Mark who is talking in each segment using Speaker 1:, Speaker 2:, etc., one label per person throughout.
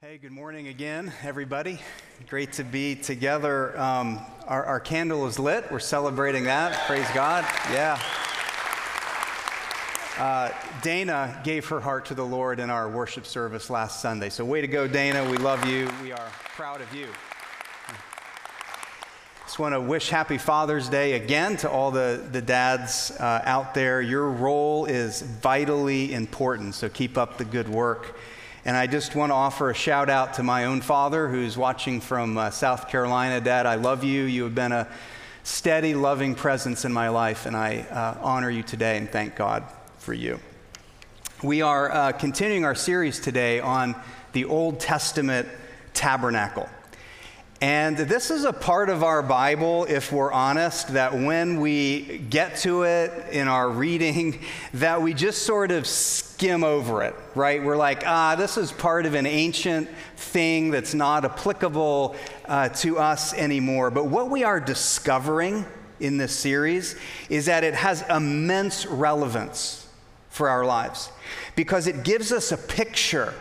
Speaker 1: Hey, good morning again, everybody. Great to be together. Um, our, our, candle is lit. We're celebrating that. Praise God. Yeah. Uh, Dana gave her heart to the Lord in our worship service last Sunday. So, way to go, Dana. We love you. We are proud of you. Just want to wish Happy Father's Day again to all the, the dads uh, out there. Your role is vitally important, so keep up the good work. And I just want to offer a shout out to my own father who's watching from uh, South Carolina. Dad, I love you. You have been a steady, loving presence in my life, and I uh, honor you today and thank God for you. We are uh, continuing our series today on the Old Testament tabernacle. And this is a part of our Bible, if we're honest, that when we get to it in our reading, that we just sort of skim over it, right? We're like, ah, this is part of an ancient thing that's not applicable uh, to us anymore. But what we are discovering in this series is that it has immense relevance for our lives because it gives us a picture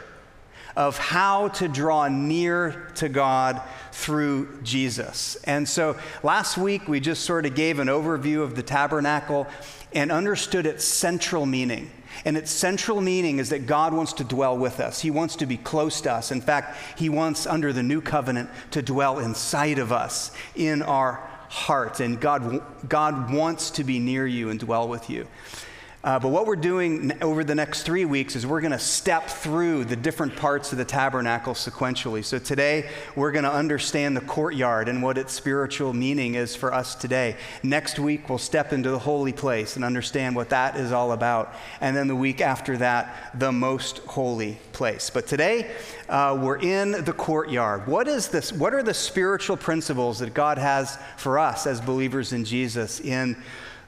Speaker 1: of how to draw near to God through Jesus. And so last week we just sort of gave an overview of the tabernacle and understood its central meaning. And its central meaning is that God wants to dwell with us. He wants to be close to us. In fact, He wants, under the new covenant, to dwell inside of us, in our hearts. And God, God wants to be near you and dwell with you. Uh, but what we're doing over the next three weeks is we're going to step through the different parts of the tabernacle sequentially. So today, we're going to understand the courtyard and what its spiritual meaning is for us today. Next week, we'll step into the holy place and understand what that is all about. And then the week after that, the most holy place. But today, uh, we're in the courtyard. What is this? What are the spiritual principles that God has for us as believers in Jesus in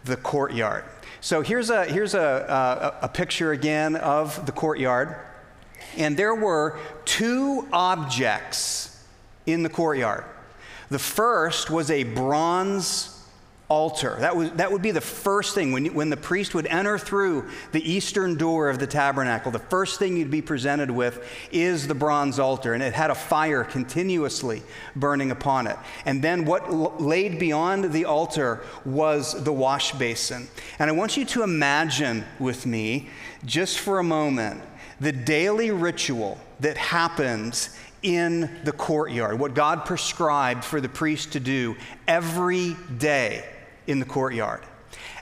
Speaker 1: the courtyard? So here's a, here's a, uh, a, a picture again of the courtyard. And there were two objects in the courtyard. The first was a bronze altar. That, was, that would be the first thing. When, when the priest would enter through the eastern door of the tabernacle, the first thing you'd be presented with is the bronze altar. And it had a fire continuously burning upon it. And then what l- laid beyond the altar was the wash basin. And I want you to imagine with me, just for a moment, the daily ritual that happens in the courtyard, what God prescribed for the priest to do every day in the courtyard.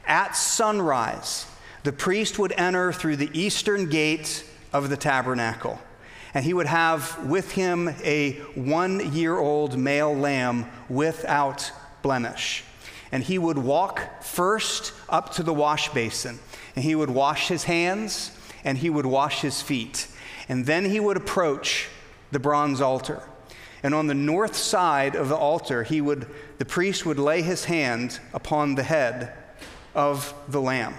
Speaker 1: At sunrise, the priest would enter through the eastern gate of the tabernacle, and he would have with him a one year old male lamb without blemish. And he would walk first up to the wash basin, and he would wash his hands and he would wash his feet. And then he would approach the bronze altar. And on the north side of the altar, he would, the priest would lay his hand upon the head of the lamb.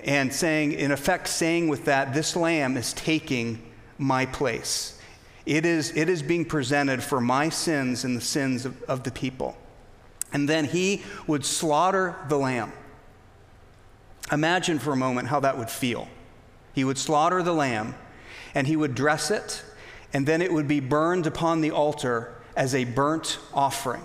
Speaker 1: And saying, in effect, saying with that, this lamb is taking my place. It is, it is being presented for my sins and the sins of, of the people. And then he would slaughter the lamb. Imagine for a moment how that would feel. He would slaughter the lamb and he would dress it and then it would be burned upon the altar as a burnt offering.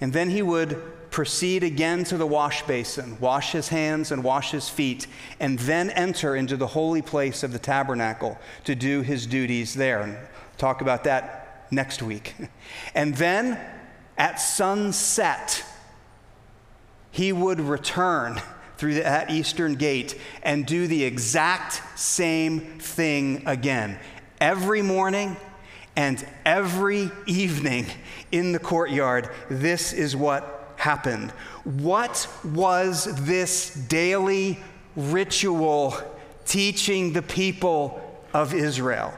Speaker 1: And then he would proceed again to the wash basin, wash his hands and wash his feet, and then enter into the holy place of the tabernacle to do his duties there. And talk about that next week. And then at sunset, he would return through that eastern gate and do the exact same thing again every morning and every evening in the courtyard, this is what happened. What was this daily ritual teaching the people of Israel?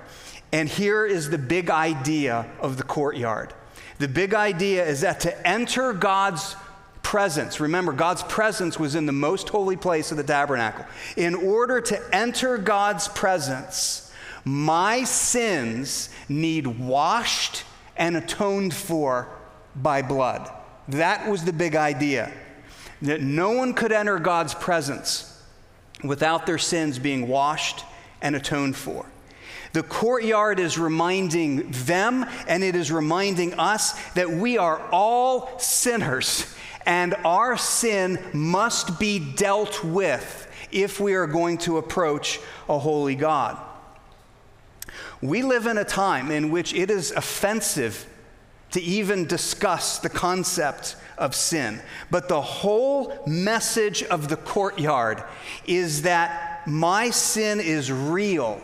Speaker 1: And here is the big idea of the courtyard. The big idea is that to enter God's presence, remember, God's presence was in the most holy place of the tabernacle. In order to enter God's presence, my sins need washed and atoned for by blood. That was the big idea. That no one could enter God's presence without their sins being washed and atoned for. The courtyard is reminding them and it is reminding us that we are all sinners and our sin must be dealt with if we are going to approach a holy God. We live in a time in which it is offensive to even discuss the concept of sin. But the whole message of the courtyard is that my sin is real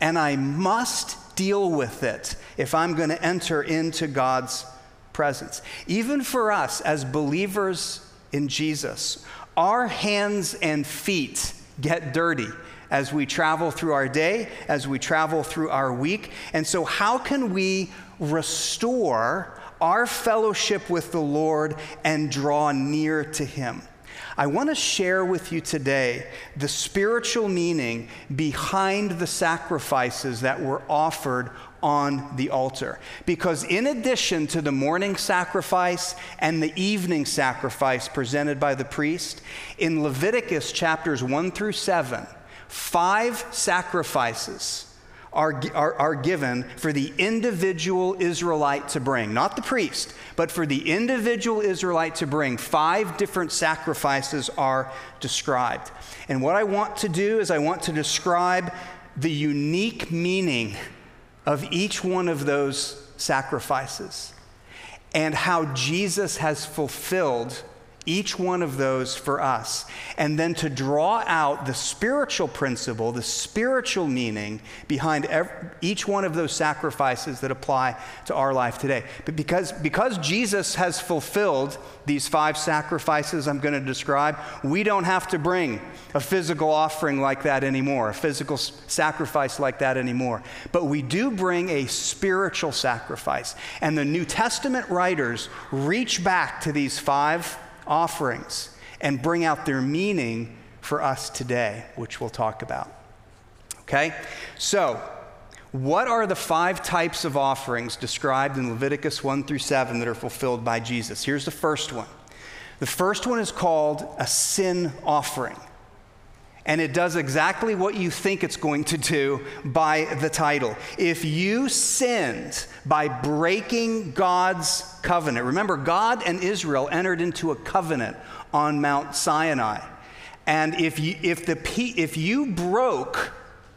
Speaker 1: and I must deal with it if I'm going to enter into God's presence. Even for us as believers in Jesus, our hands and feet get dirty as we travel through our day, as we travel through our week. And so, how can we restore our fellowship with the Lord and draw near to Him? I want to share with you today the spiritual meaning behind the sacrifices that were offered on the altar. Because in addition to the morning sacrifice and the evening sacrifice presented by the priest, in Leviticus chapters 1 through 7, five sacrifices are, are, are, given for the individual Israelite to bring, not the priest, but for the individual Israelite to bring. Five different sacrifices are described. And what I want to do is I want to describe the unique meaning of each one of those sacrifices and how Jesus has fulfilled each one of those for us, and then to draw out the spiritual principle, the spiritual meaning behind every, each one of those sacrifices that apply to our life today. But because, because Jesus has fulfilled these five sacrifices I'm going to describe, we don't have to bring a physical offering like that anymore, a physical sacrifice like that anymore. But we do bring a spiritual sacrifice. And the New Testament writers reach back to these five offerings and bring out their meaning for us today, which we'll talk about. Okay? So, what are the five types of offerings described in Leviticus 1 through 7 that are fulfilled by Jesus? Here's the first one. The first one is called a sin offering and it does exactly what you think it's going to do by the title. If you sinned by breaking God's covenant, remember, God and Israel entered into a covenant on Mount Sinai. And if you, if, the, if you broke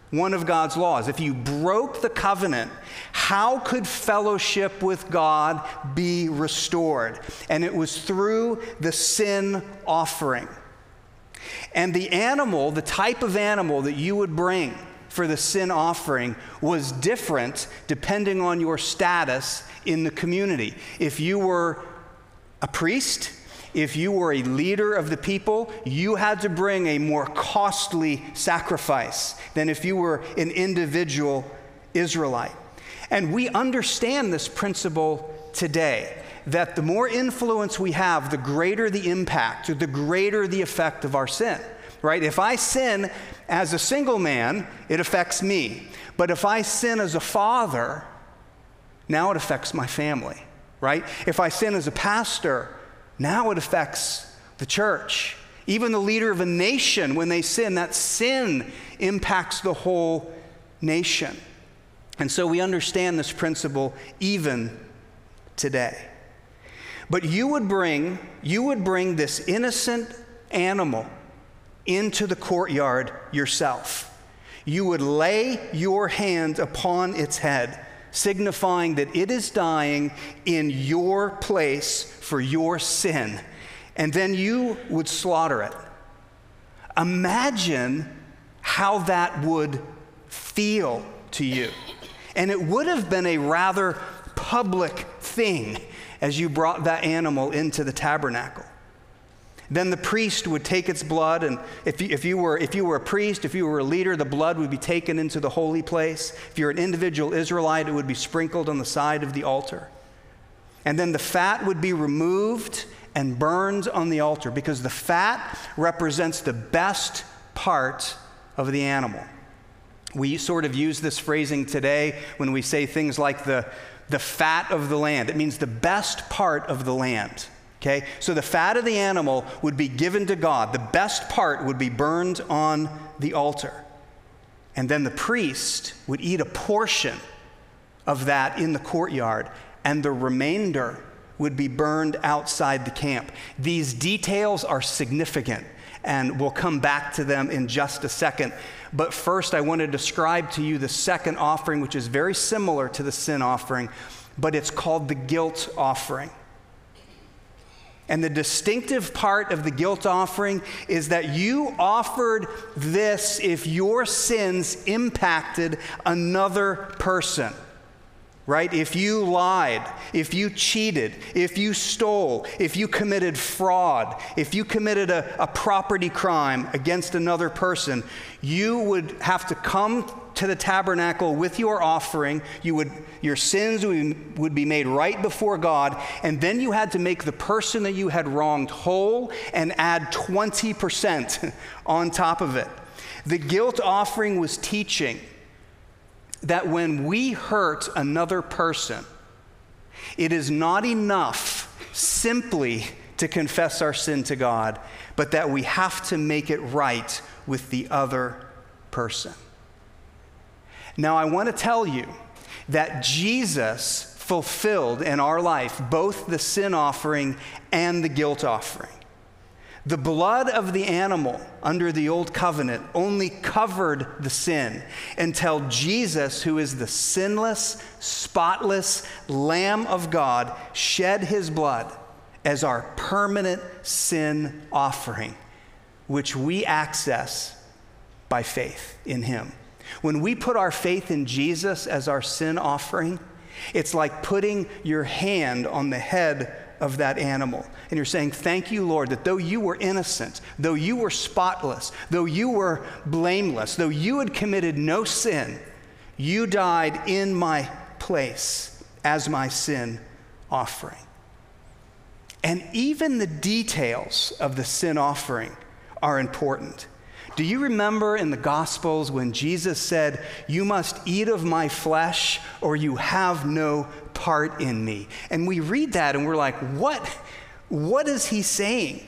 Speaker 1: one of God's laws, if you broke the covenant, how could fellowship with God be restored? And it was through the sin offering. And the animal, the type of animal that you would bring for the sin offering was different depending on your status in the community. If you were a priest, if you were a leader of the people, you had to bring a more costly sacrifice than if you were an individual Israelite. And we understand this principle today that the more influence we have, the greater the impact or the greater the effect of our sin, right? If I sin as a single man, it affects me. But if I sin as a father, now it affects my family, right? If I sin as a pastor, now it affects the church. Even the leader of a nation, when they sin, that sin impacts the whole nation. And so we understand this principle even today. But you would bring, you would bring this innocent animal into the courtyard yourself. You would lay your hand upon its head, signifying that it is dying in your place for your sin. And then you would slaughter it. Imagine how that would feel to you. And it would have been a rather public thing as you brought that animal into the tabernacle. Then the priest would take its blood, and if you, if, you were, if you were a priest, if you were a leader, the blood would be taken into the holy place. If you're an individual Israelite, it would be sprinkled on the side of the altar. And then the fat would be removed and burned on the altar because the fat represents the best part of the animal. We sort of use this phrasing today when we say things like the, the fat of the land. It means the best part of the land. Okay? So the fat of the animal would be given to God. The best part would be burned on the altar. And then the priest would eat a portion of that in the courtyard, and the remainder would be burned outside the camp. These details are significant, and we'll come back to them in just a second. But first, I want to describe to you the second offering, which is very similar to the sin offering, but it's called the guilt offering. And the distinctive part of the guilt offering is that you offered this if your sins impacted another person right? If you lied, if you cheated, if you stole, if you committed fraud, if you committed a, a, property crime against another person, you would have to come to the tabernacle with your offering. You would, your sins would, would be made right before God, and then you had to make the person that you had wronged whole and add 20% on top of it. The guilt offering was teaching that when we hurt another person, it is not enough simply to confess our sin to God, but that we have to make it right with the other person. Now, I want to tell you that Jesus fulfilled in our life both the sin offering and the guilt offering. The blood of the animal under the old covenant only covered the sin until Jesus, who is the sinless, spotless Lamb of God, shed his blood as our permanent sin offering, which we access by faith in him. When we put our faith in Jesus as our sin offering, it's like putting your hand on the head of that animal. And you're saying, Thank you, Lord, that though you were innocent, though you were spotless, though you were blameless, though you had committed no sin, you died in my place as my sin offering. And even the details of the sin offering are important. Do you remember in the Gospels when Jesus said, You must eat of my flesh or you have no part in me? And we read that and we're like, What? What is he saying?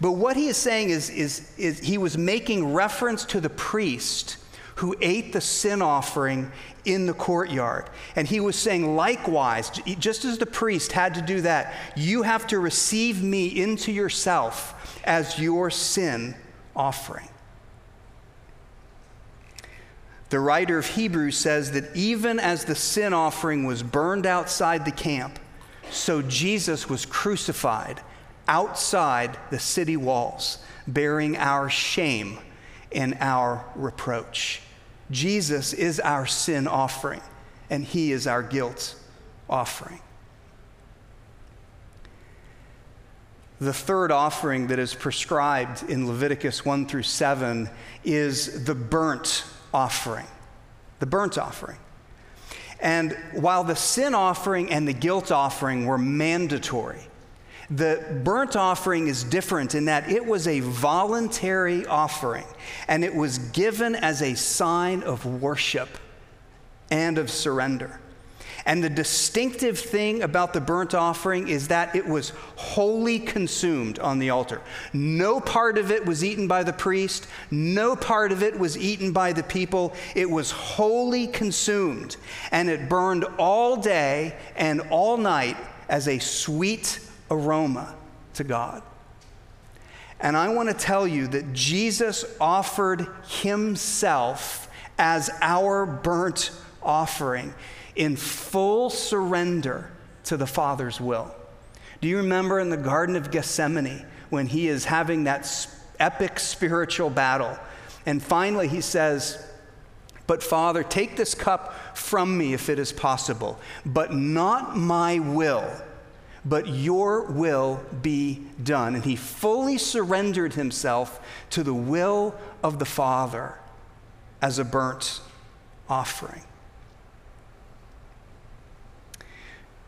Speaker 1: But what he is saying is, is, is he was making reference to the priest who ate the sin offering in the courtyard. And he was saying, likewise, just as the priest had to do that, you have to receive me into yourself as your sin offering. The writer of Hebrews says that even as the sin offering was burned outside the camp, so Jesus was crucified outside the city walls, bearing our shame and our reproach. Jesus is our sin offering, and he is our guilt offering. The third offering that is prescribed in Leviticus 1 through 7 is the burnt offering. The burnt offering. And while the sin offering and the guilt offering were mandatory, the burnt offering is different in that it was a voluntary offering and it was given as a sign of worship and of surrender. And the distinctive thing about the burnt offering is that it was wholly consumed on the altar. No part of it was eaten by the priest, no part of it was eaten by the people. It was wholly consumed, and it burned all day and all night as a sweet aroma to God. And I want to tell you that Jesus offered himself as our burnt offering in full surrender to the Father's will. Do you remember in the Garden of Gethsemane when he is having that epic spiritual battle? And finally he says, But Father, take this cup from me if it is possible, but not my will, but your will be done. And he fully surrendered himself to the will of the Father as a burnt offering.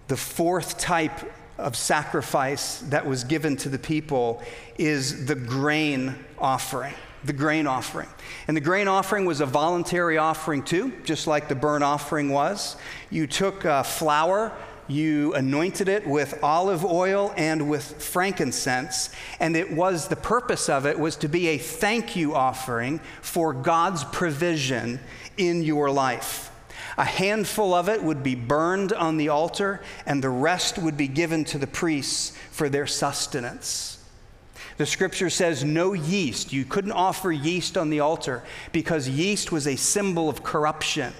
Speaker 1: The fourth type of sacrifice that was given to the people is the grain offering. The grain offering. And the grain offering was a voluntary offering too, just like the burnt offering was. You took uh, flour you anointed it with olive oil and with frankincense. And it was the purpose of it was to be a thank you offering for God's provision in your life. A handful of it would be burned on the altar, and the rest would be given to the priests for their sustenance. The scripture says no yeast. You couldn't offer yeast on the altar because yeast was a symbol of corruption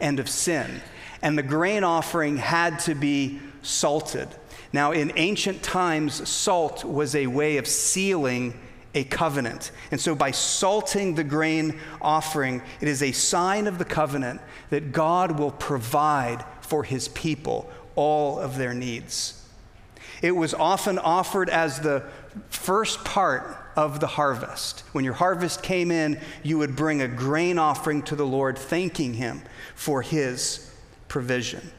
Speaker 1: and of sin. And the grain offering had to be salted. Now, in ancient times, salt was a way of sealing a covenant. And so, by salting the grain offering, it is a sign of the covenant that God will provide for his people all of their needs. It was often offered as the first part of the harvest. When your harvest came in, you would bring a grain offering to the Lord, thanking him for his provision.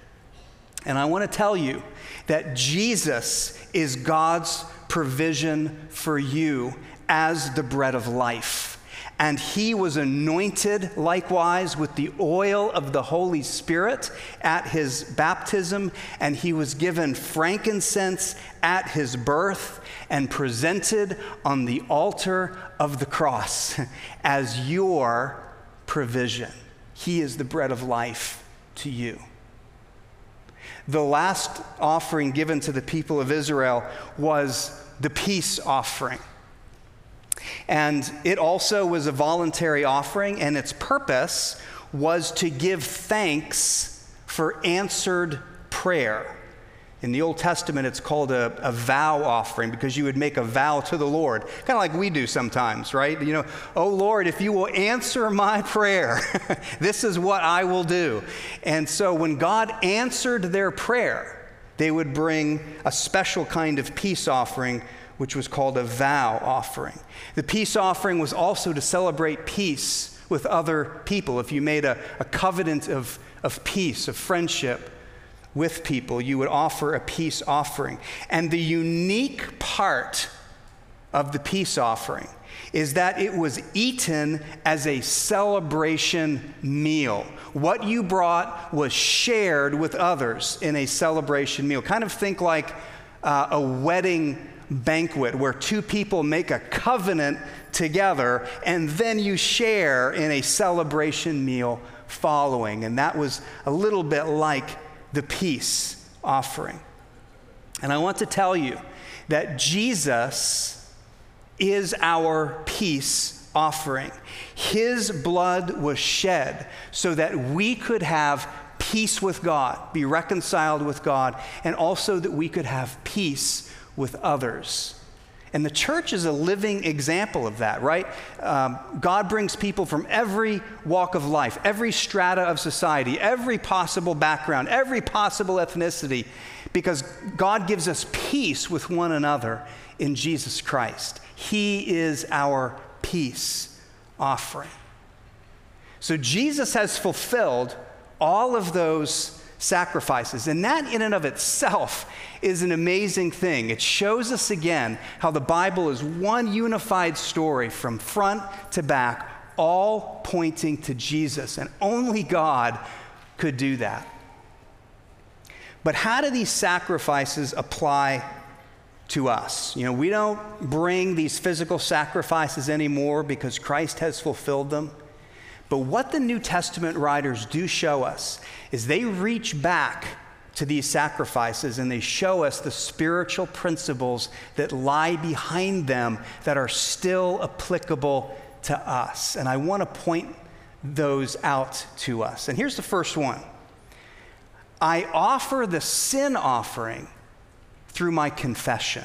Speaker 1: And I want to tell you that Jesus is God's provision for you as the bread of life. And he was anointed likewise with the oil of the Holy Spirit at his baptism, and he was given frankincense at his birth and presented on the altar of the cross as your provision. He is the bread of life to you. The last offering given to the people of Israel was the peace offering. And it also was a voluntary offering, and its purpose was to give thanks for answered prayer. In the Old Testament, it's called a, a, vow offering because you would make a vow to the Lord, kind of like we do sometimes, right? You know, oh Lord, if you will answer my prayer, this is what I will do. And so when God answered their prayer, they would bring a special kind of peace offering which was called a vow offering. The peace offering was also to celebrate peace with other people. If you made a, a covenant of, of peace, of friendship with people, you would offer a peace offering. And the unique part of the peace offering is that it was eaten as a celebration meal. What you brought was shared with others in a celebration meal. Kind of think like uh, a wedding banquet where two people make a covenant together and then you share in a celebration meal following. And that was a little bit like the peace offering. And I want to tell you that Jesus is our peace offering. His blood was shed so that we could have peace with God, be reconciled with God, and also that we could have peace with others. And the church is a living example of that, right? Um, God brings people from every walk of life, every strata of society, every possible background, every possible ethnicity, because God gives us peace with one another in Jesus Christ. He is our peace offering. So Jesus has fulfilled all of those sacrifices. And that, in and of itself, is an amazing thing. It shows us again how the Bible is one unified story from front to back, all pointing to Jesus. And only God could do that. But how do these sacrifices apply to us? You know, we don't bring these physical sacrifices anymore because Christ has fulfilled them. But what the New Testament writers do show us is they reach back to these sacrifices and they show us the spiritual principles that lie behind them that are still applicable to us. And I want to point those out to us. And here's the first one I offer the sin offering through my confession.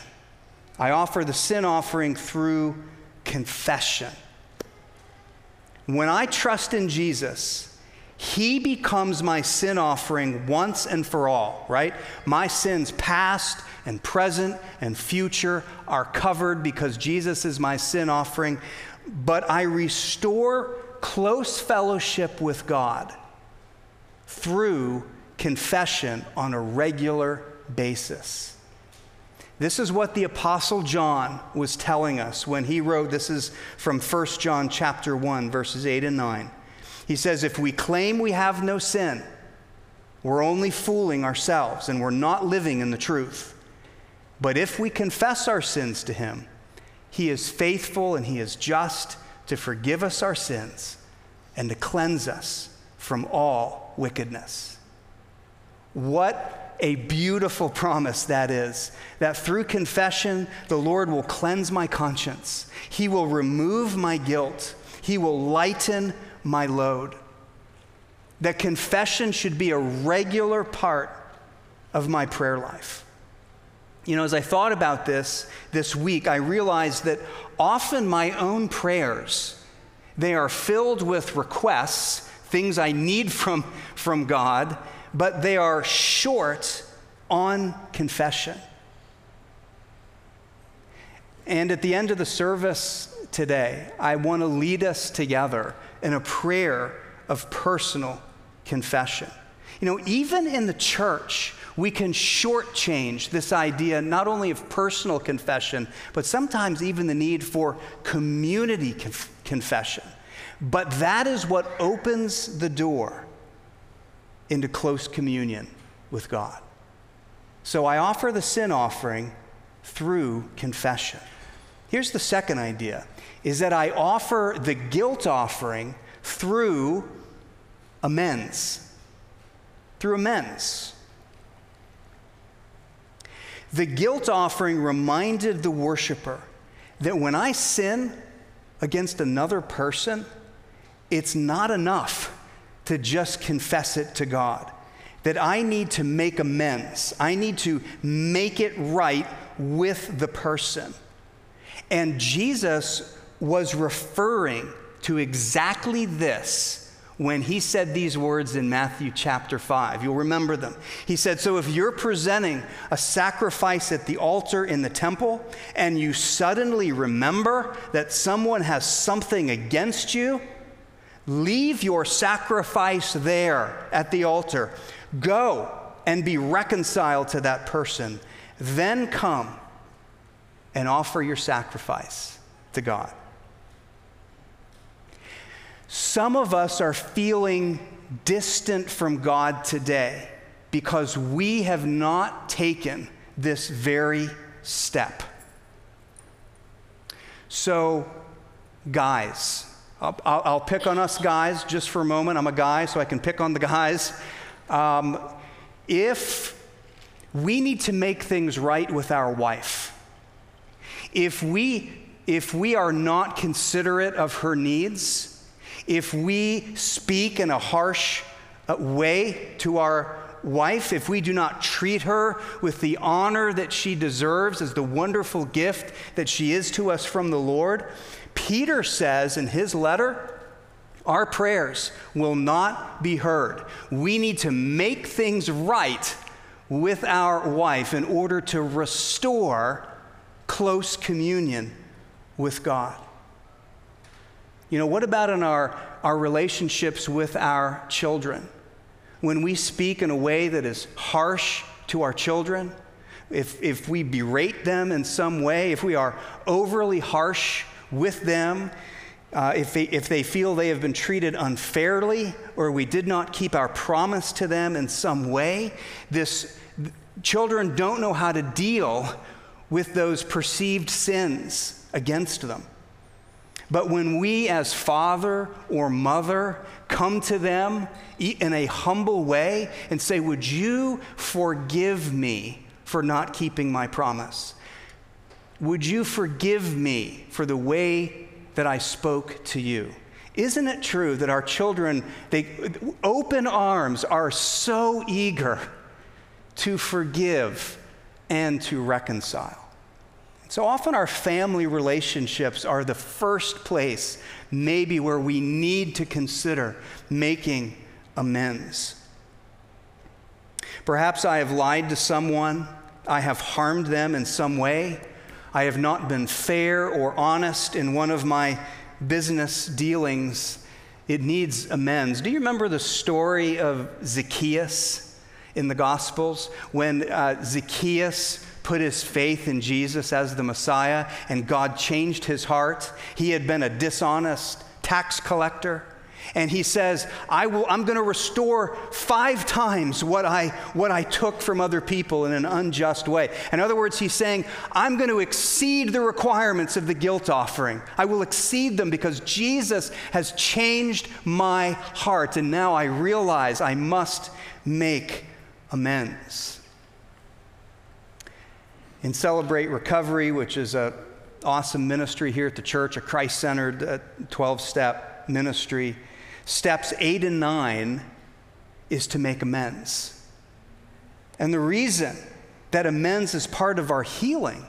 Speaker 1: I offer the sin offering through confession. When I trust in Jesus, he becomes my sin offering once and for all, right? My sins, past and present and future, are covered because Jesus is my sin offering. But I restore close fellowship with God through confession on a regular basis. This is what the apostle John was telling us when he wrote this is from 1 John chapter 1 verses 8 and 9. He says if we claim we have no sin, we're only fooling ourselves and we're not living in the truth. But if we confess our sins to Him, He is faithful and He is just to forgive us our sins and to cleanse us from all wickedness. What a beautiful promise that is that through confession, the Lord will cleanse my conscience, He will remove my guilt, He will lighten my load. That confession should be a regular part of my prayer life. You know, as I thought about this this week, I realized that often my own prayers, they are filled with requests, things I need from, from God, but they are short on confession. And at the end of the service today, I want to lead us together in a prayer of personal confession. You know, even in the church, we can shortchange this idea not only of personal confession, but sometimes even the need for community conf- confession. But that is what opens the door into close communion with God. So I offer the sin offering through confession. Here's the second idea is that I offer the guilt offering through amends. Through amends. The guilt offering reminded the worshiper that when I sin against another person, it's not enough to just confess it to God. That I need to make amends. I need to make it right with the person. And Jesus was referring to exactly this when he said these words in Matthew chapter 5. You'll remember them. He said, So if you're presenting a sacrifice at the altar in the temple and you suddenly remember that someone has something against you, leave your sacrifice there at the altar. Go and be reconciled to that person. Then come and offer your sacrifice to God. Some of us are feeling distant from God today because we have not taken this very step. So, guys, I'll, I'll, pick on us guys just for a moment. I'm a guy, so I can pick on the guys. Um, if we need to make things right with our wife, if we, if we are not considerate of her needs, if we speak in a harsh uh, way to our wife, if we do not treat her with the honor that she deserves as the wonderful gift that she is to us from the Lord, Peter says in his letter, our prayers will not be heard. We need to make things right with our wife in order to restore close communion with God. You know, what about in our, our relationships with our children? When we speak in a way that is harsh to our children, if, if we berate them in some way, if we are overly harsh with them, uh, if, they, if they feel they have been treated unfairly or we did not keep our promise to them in some way, this, children don't know how to deal with those perceived sins against them. But when we, as father or mother, come to them in a humble way and say, Would you forgive me for not keeping my promise? Would you forgive me for the way that I spoke to you? Isn't it true that our children, they open arms are so eager to forgive and to reconcile? So often our family relationships are the first place, maybe, where we need to consider making amends. Perhaps I have lied to someone, I have harmed them in some way, I have not been fair or honest in one of my business dealings. It needs amends. Do you remember the story of Zacchaeus in the Gospels when uh, Zacchaeus put his faith in Jesus as the Messiah, and God changed his heart. He had been a dishonest tax collector. And he says, I will, I'm going to restore five times what I, what I took from other people in an unjust way. In other words, he's saying, I'm going to exceed the requirements of the guilt offering. I will exceed them because Jesus has changed my heart. And now I realize I must make amends. In Celebrate Recovery, which is an awesome ministry here at the church, a Christ centered uh, 12 step ministry, steps eight and nine is to make amends. And the reason that amends is part of our healing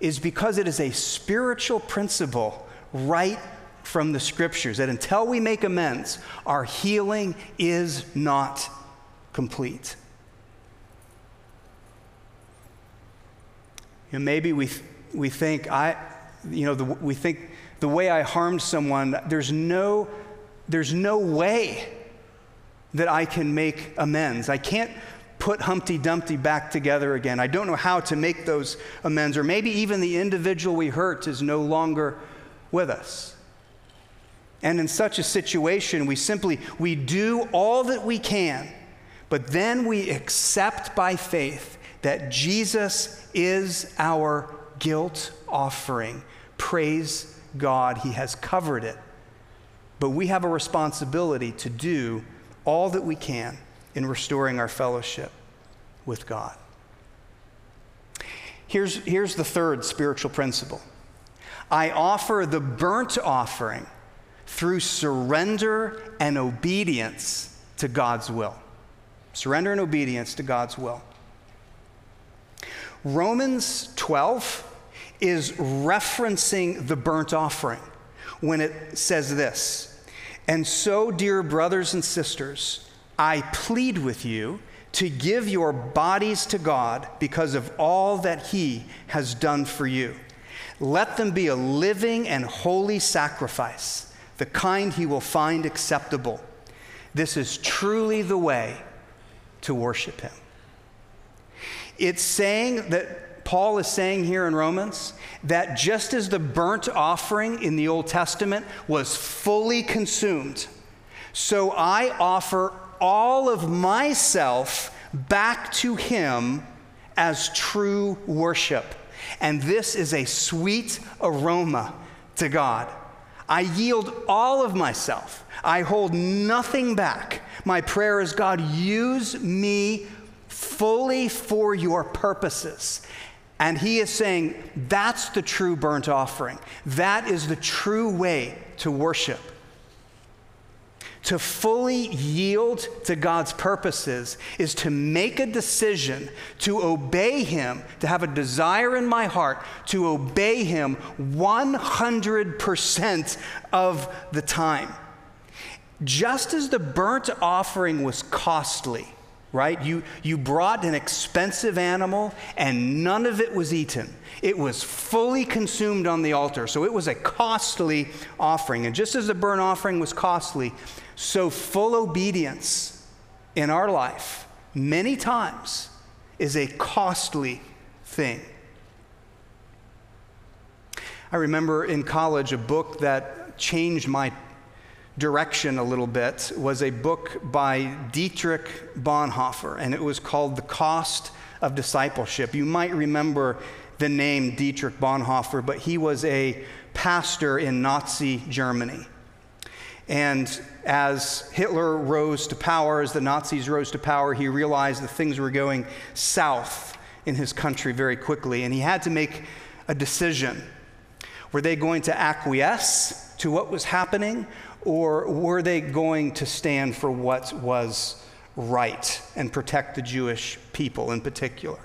Speaker 1: is because it is a spiritual principle right from the scriptures that until we make amends, our healing is not complete. You know, maybe we, th- we think I, you know, the, we think the way I harmed someone, there's no there's no way that I can make amends. I can't put Humpty Dumpty back together again. I don't know how to make those amends. Or maybe even the individual we hurt is no longer with us. And in such a situation, we simply we do all that we can, but then we accept by faith that Jesus is our guilt offering. Praise God, he has covered it but we have a responsibility to do all that we can in restoring our fellowship with God. Here's, here's the third spiritual principle I offer the burnt offering through surrender and obedience to God's will. Surrender and obedience to God's will. Romans 12 is referencing the burnt offering when it says this And so, dear brothers and sisters, I plead with you to give your bodies to God because of all that He has done for you. Let them be a living and holy sacrifice, the kind He will find acceptable. This is truly the way to worship Him. It's saying that Paul is saying here in Romans that just as the burnt offering in the Old Testament was fully consumed, so I offer all of myself back to him as true worship. And this is a sweet aroma to God. I yield all of myself. I hold nothing back. My prayer is God, use me fully for your purposes. And he is saying that's the true burnt offering. That is the true way to worship. To fully yield to God's purposes is to make a decision to obey Him, to have a desire in my heart to obey Him 100% of the time. Just as the burnt offering was costly, right? You, you brought an expensive animal and none of it was eaten. It was fully consumed on the altar. So it was a costly offering. And just as the burnt offering was costly, so full obedience in our life, many times, is a costly thing. I remember in college a book that changed my direction a little bit was a book by Dietrich Bonhoeffer, and it was called The Cost of Discipleship. You might remember the name Dietrich Bonhoeffer, but he was a pastor in Nazi Germany. And as Hitler rose to power, as the Nazis rose to power, he realized that things were going south in his country very quickly, and he had to make a decision. Were they going to acquiesce to what was happening, or were they going to stand for what was right and protect the Jewish people in particular?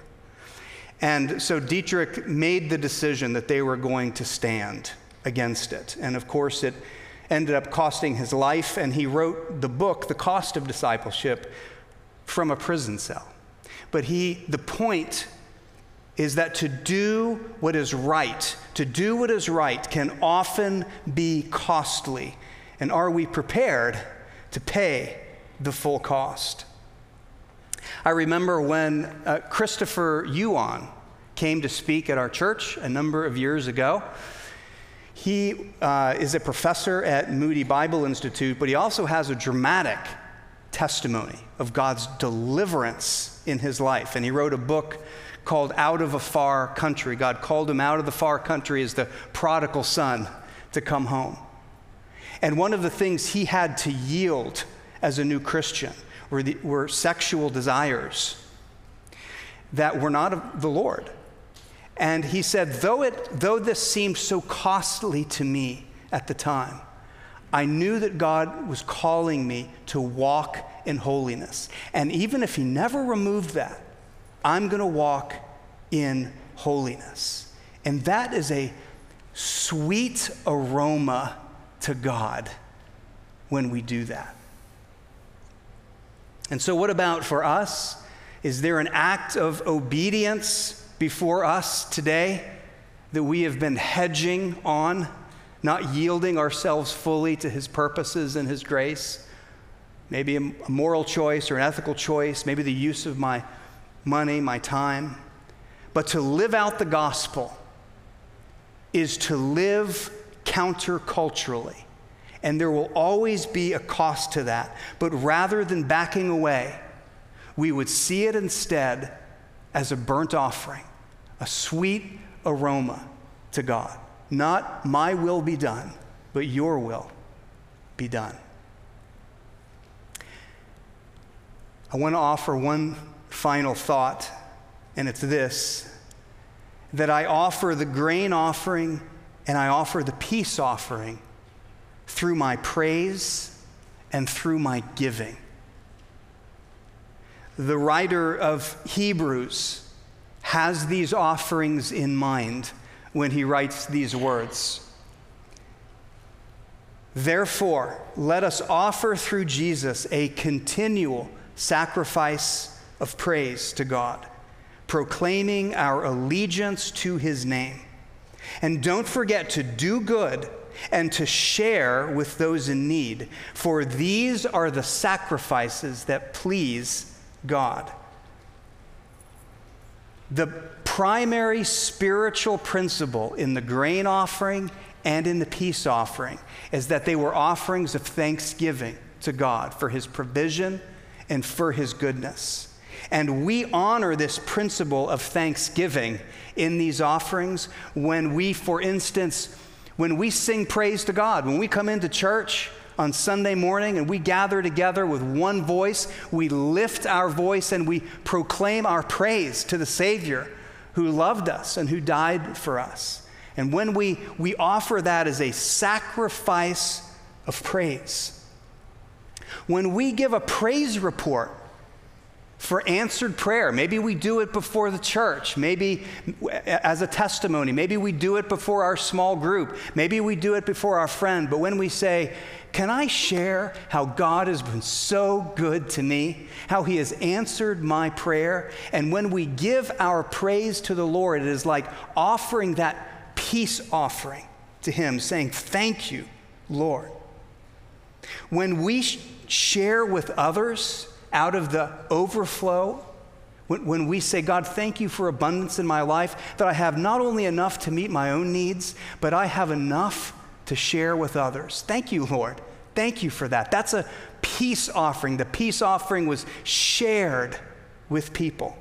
Speaker 1: And so Dietrich made the decision that they were going to stand against it. And of course, it ended up costing his life, and he wrote the book, The Cost of Discipleship, from a prison cell. But he, the point is that to do what is right, to do what is right, can often be costly. And are we prepared to pay the full cost? I remember when uh, Christopher Yuan came to speak at our church a number of years ago. He uh, is a professor at Moody Bible Institute, but he also has a dramatic testimony of God's deliverance in his life. And he wrote a book called Out of a Far Country. God called him out of the far country as the prodigal son to come home. And one of the things he had to yield as a new Christian were, the, were sexual desires that were not of the Lord. And he said, though, it, though this seemed so costly to me at the time, I knew that God was calling me to walk in holiness. And even if he never removed that, I'm going to walk in holiness. And that is a sweet aroma to God when we do that. And so, what about for us? Is there an act of obedience before us today that we have been hedging on, not yielding ourselves fully to His purposes and His grace? Maybe a moral choice or an ethical choice, maybe the use of my money, my time. But to live out the gospel is to live counterculturally. And there will always be a cost to that. But rather than backing away, we would see it instead as a burnt offering, a sweet aroma to God. Not my will be done, but your will be done. I want to offer one final thought, and it's this that I offer the grain offering and I offer the peace offering through my praise and through my giving. The writer of Hebrews has these offerings in mind when he writes these words. Therefore, let us offer through Jesus a continual sacrifice of praise to God, proclaiming our allegiance to his name. And don't forget to do good and to share with those in need, for these are the sacrifices that please God. The primary spiritual principle in the grain offering and in the peace offering is that they were offerings of thanksgiving to God for his provision and for his goodness. And we honor this principle of thanksgiving in these offerings when we, for instance, when we sing praise to God, when we come into church on Sunday morning and we gather together with one voice, we lift our voice and we proclaim our praise to the Savior who loved us and who died for us. And when we, we offer that as a sacrifice of praise, when we give a praise report for answered prayer. Maybe we do it before the church, maybe as a testimony, maybe we do it before our small group, maybe we do it before our friend. But when we say, Can I share how God has been so good to me, how He has answered my prayer? And when we give our praise to the Lord, it is like offering that peace offering to Him, saying, Thank you, Lord. When we share with others, out of the overflow, when, when we say, God, thank you for abundance in my life, that I have not only enough to meet my own needs, but I have enough to share with others. Thank you, Lord. Thank you for that. That's a peace offering. The peace offering was shared with people.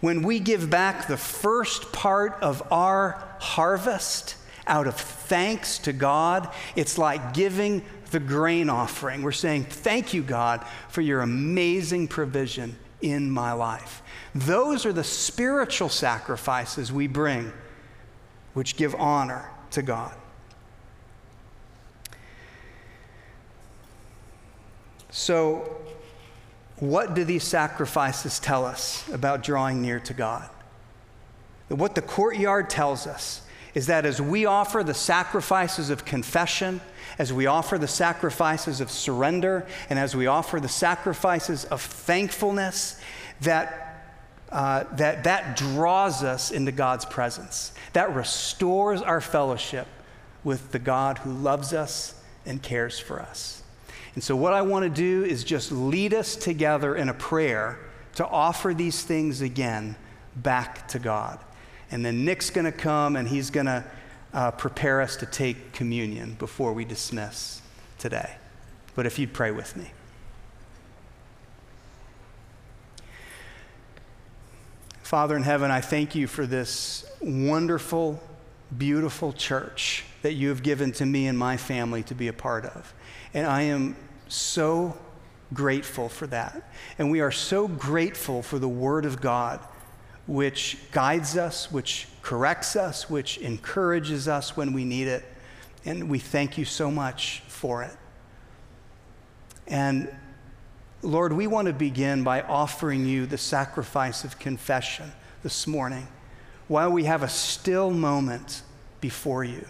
Speaker 1: When we give back the first part of our harvest out of thanks to God, it's like giving the grain offering. We're saying, Thank you, God, for your amazing provision in my life. Those are the spiritual sacrifices we bring, which give honor to God. So, what do these sacrifices tell us about drawing near to God? What the courtyard tells us is that as we offer the sacrifices of confession, as we offer the sacrifices of surrender and as we offer the sacrifices of thankfulness, that, uh, that, that draws us into God's presence. That restores our fellowship with the God who loves us and cares for us. And so, what I want to do is just lead us together in a prayer to offer these things again back to God. And then Nick's going to come and he's going to uh, prepare us to take communion before we dismiss today. But if you'd pray with me. Father in heaven, I thank you for this wonderful, beautiful church that you have given to me and my family to be a part of. And I am so grateful for that. And we are so grateful for the Word of God, which guides us, which corrects us, which encourages us when we need it. And we thank you so much for it. And Lord, we want to begin by offering you the sacrifice of confession this morning while we have a still moment before you.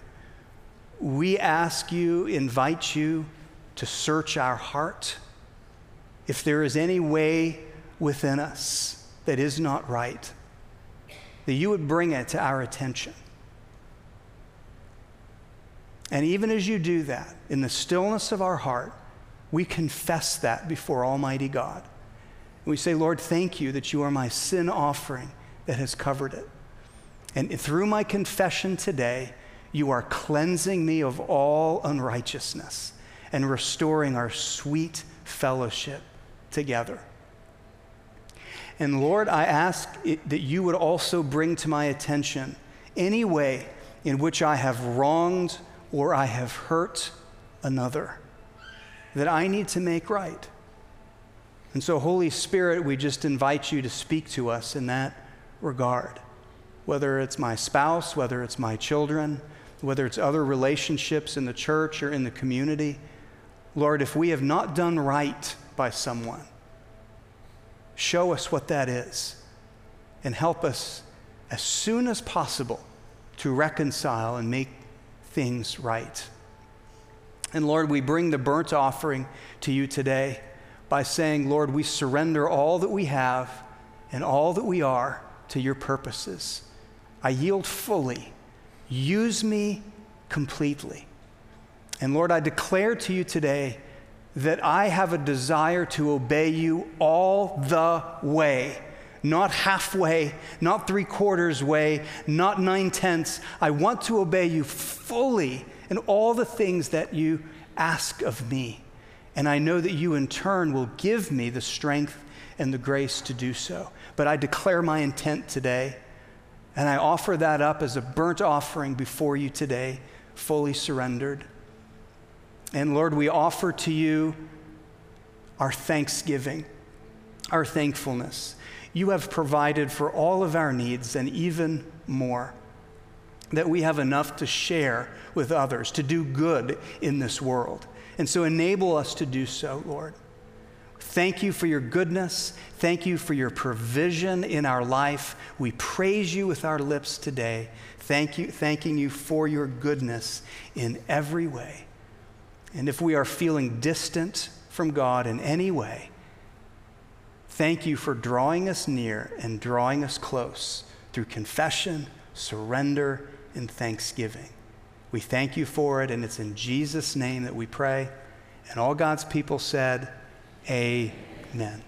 Speaker 1: We ask you, invite you to search our heart. If there is any way within us that is not right, that you would bring it to our attention. And even as you do that, in the stillness of our heart, we confess that before Almighty God. And we say, Lord, thank you that you are my sin offering that has covered it. And through my confession today, you are cleansing me of all unrighteousness and restoring our sweet fellowship together. And Lord, I ask it, that you would also bring to my attention any way in which I have wronged or I have hurt another that I need to make right. And so, Holy Spirit, we just invite you to speak to us in that regard. Whether it's my spouse, whether it's my children, whether it's other relationships in the church or in the community. Lord, if we have not done right by someone, show us what that is and help us as soon as possible to reconcile and make things right. And Lord, we bring the burnt offering to you today by saying, Lord, we surrender all that we have and all that we are to your purposes. I yield fully. Use me completely. And Lord, I declare to you today that I have a desire to obey you all the way, not halfway, not three quarters way, not nine tenths. I want to obey you fully in all the things that you ask of me. And I know that you, in turn, will give me the strength and the grace to do so. But I declare my intent today, and I offer that up as a burnt offering before you today, fully surrendered. And Lord, we offer to you our thanksgiving, our thankfulness. You have provided for all of our needs and even more that we have enough to share with others, to do good in this world. And so enable us to do so, Lord. Thank you for your goodness. Thank you for your provision in our life. We praise you with our lips today. Thank you, thanking you for your goodness in every way. And if we are feeling distant from God in any way, thank you for drawing us near and drawing us close through confession, surrender, and thanksgiving. We thank you for it, and it's in Jesus' name that we pray. And all God's people said, Amen.